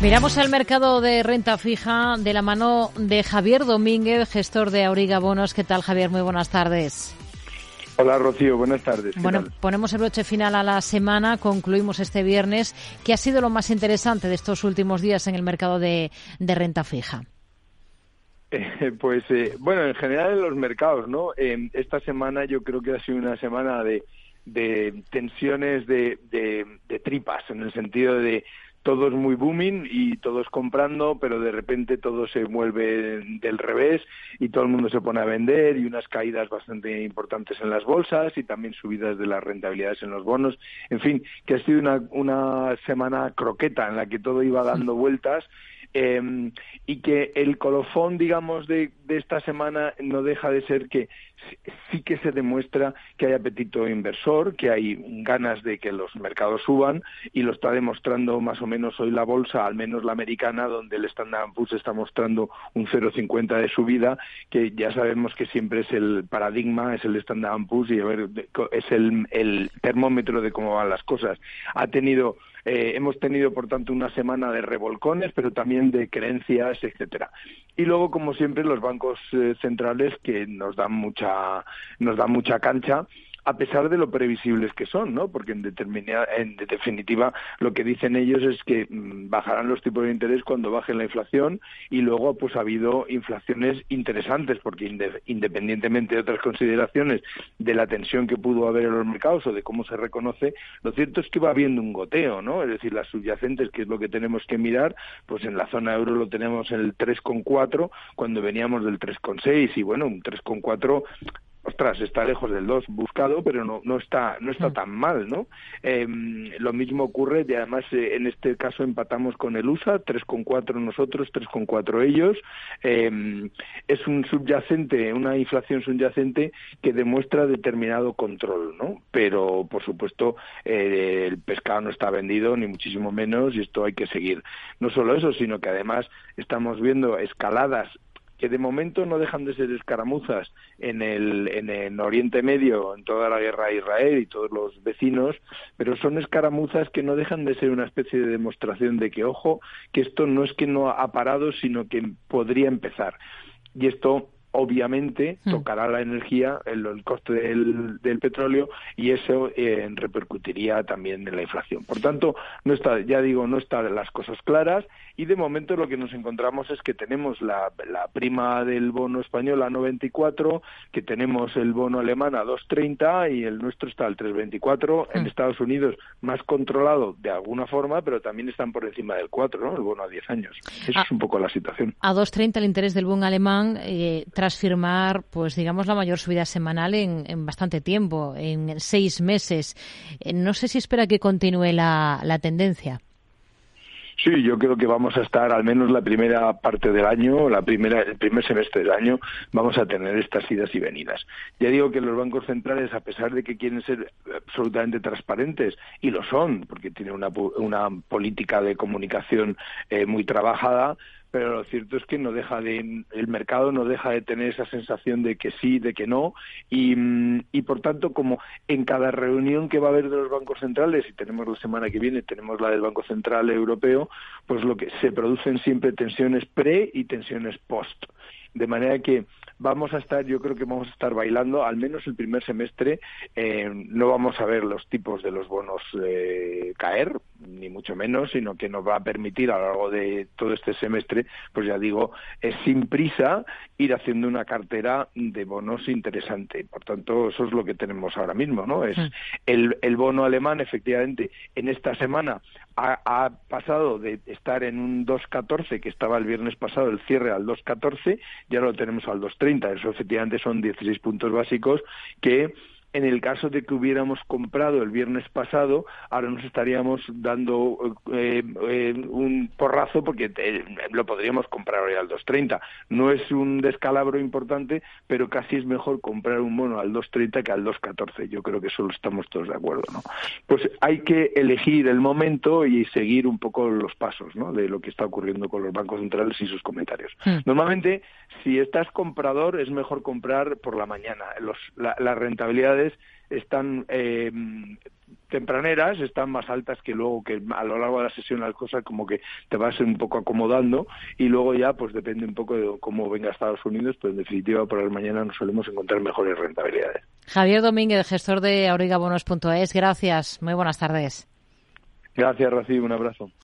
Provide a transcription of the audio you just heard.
Miramos al mercado de renta fija de la mano de Javier Domínguez, gestor de Auriga Bonos. ¿Qué tal, Javier? Muy buenas tardes. Hola, Rocío. Buenas tardes. Bueno, ponemos el broche final a la semana. Concluimos este viernes. ¿Qué ha sido lo más interesante de estos últimos días en el mercado de, renta fija? Eh, pues eh, bueno, en general en los mercados, ¿no? Eh, esta semana yo creo que ha sido una semana de, de tensiones de, de, tripas, en el sentido de todos muy booming y todos comprando, pero de repente todo se mueve del revés y todo el mundo se pone a vender y unas caídas bastante importantes en las bolsas y también subidas de las rentabilidades en los bonos. En fin, que ha sido una, una semana croqueta en la que todo iba dando vueltas eh, y que el colofón, digamos, de, de, esta semana no deja de ser que sí que se demuestra que hay apetito inversor, que hay ganas de que los mercados suban y lo está demostrando más o menos hoy la bolsa, al menos la americana, donde el Standard Poor's está mostrando un 0,50 de subida, que ya sabemos que siempre es el paradigma, es el Standard Poor's y a ver, es el, el termómetro de cómo van las cosas. Ha tenido eh, hemos tenido, por tanto, una semana de revolcones, pero también de creencias, etcétera. Y luego, como siempre, los bancos eh, centrales que nos dan mucha, nos dan mucha cancha a pesar de lo previsibles que son, ¿no? Porque en, en definitiva lo que dicen ellos es que mm, bajarán los tipos de interés cuando baje la inflación y luego pues ha habido inflaciones interesantes porque independientemente de otras consideraciones de la tensión que pudo haber en los mercados o de cómo se reconoce, lo cierto es que va habiendo un goteo, ¿no? Es decir, las subyacentes, que es lo que tenemos que mirar, pues en la zona euro lo tenemos en el 3,4 cuando veníamos del 3,6 y bueno, un 3,4 ostras, está lejos del 2 buscado, pero no, no está, no está mm. tan mal, ¿no? Em, lo mismo ocurre, y además eh, en este caso empatamos con el USA, 3,4 nosotros, 3,4 ellos. Eh, es un subyacente, una inflación subyacente que demuestra determinado control, ¿no? Pero, por supuesto, eh, el pescado no está vendido, ni muchísimo menos, y esto hay que seguir. No solo eso, sino que además estamos viendo escaladas que de momento no dejan de ser escaramuzas en el, en el Oriente Medio, en toda la guerra de Israel y todos los vecinos, pero son escaramuzas que no dejan de ser una especie de demostración de que, ojo, que esto no es que no ha parado, sino que podría empezar. Y esto obviamente hmm. tocará la energía, el, coste del, del, petróleo y eso eh, repercutiría también en la inflación. Por tanto, no está, ya digo, no están las cosas claras y de momento lo que nos encontramos es que tenemos la, la prima del bono español a 94, que tenemos el bono alemán a 2.30 y el nuestro está al 3.24. En hmm. Estados Unidos más controlado de alguna forma, pero también están por encima del 4, ¿no? El bono a 10 años. Esa es un poco la situación. A 2.30 el interés del bono alemán eh, tras firmar, pues digamos, la mayor subida semanal en, bastante tiempo, en seis meses. Eh, no sé si espera que continúe la, la tendencia. Sí, yo creo que vamos a estar al menos la primera parte del año, la primera, el primer semestre del año, vamos a tener estas idas y venidas. Ya digo que los bancos centrales, a pesar de que quieren ser absolutamente transparentes, y lo son, porque tienen una, una política de comunicación eh, muy trabajada, pero lo cierto es que no deja de el mercado no deja de tener esa sensación de que sí, de que no y, mm, y por tanto como en cada reunión que va a haber de los bancos centrales y tenemos la semana que viene tenemos la del Banco Central Europeo, pues lo que se producen siempre tensiones pre y tensiones post. De manera que vamos a estar, yo creo que vamos a estar bailando, al menos el primer semestre, eh, no vamos a ver los tipos de los bonos eh, caer, ni mucho menos, sino que nos va a permitir a lo largo de todo este semestre, pues ya digo, es sin prisa ir haciendo una cartera de bonos interesante. Por tanto, eso es lo que tenemos ahora mismo, ¿no? Es mm. el, el bono alemán, efectivamente, en esta semana ha, ha pasado de estar en un 2.14, que estaba el viernes pasado el cierre al 2.14, ya lo tenemos al 2.30. Eso efectivamente son 16 puntos básicos que en el caso de que hubiéramos comprado el viernes pasado, ahora nos estaríamos dando eh, eh, un porrazo porque eh, lo podríamos comprar hoy al 2.30. No es un descalabro importante, pero casi es mejor comprar un mono al 2.30 que al 2.14. Yo creo que eso lo estamos todos de acuerdo, ¿no? Pues hay que elegir el momento y seguir un poco los pasos, ¿no? De lo que está ocurriendo con los bancos centrales y sus comentarios. Hmm. Normalmente, si estás comprador, es mejor comprar por la mañana. Los, la, la rentabilidad están eh, tempraneras están más altas que luego que a lo largo de la sesión las cosas como que te vas un poco acomodando y luego ya pues depende un poco de cómo venga Estados Unidos, pero en definitiva por la mañana nos solemos encontrar mejores rentabilidades. Javier Domínguez, gestor de aurigabonos.es, gracias. Muy buenas tardes. Gracias, Rocío. Un abrazo.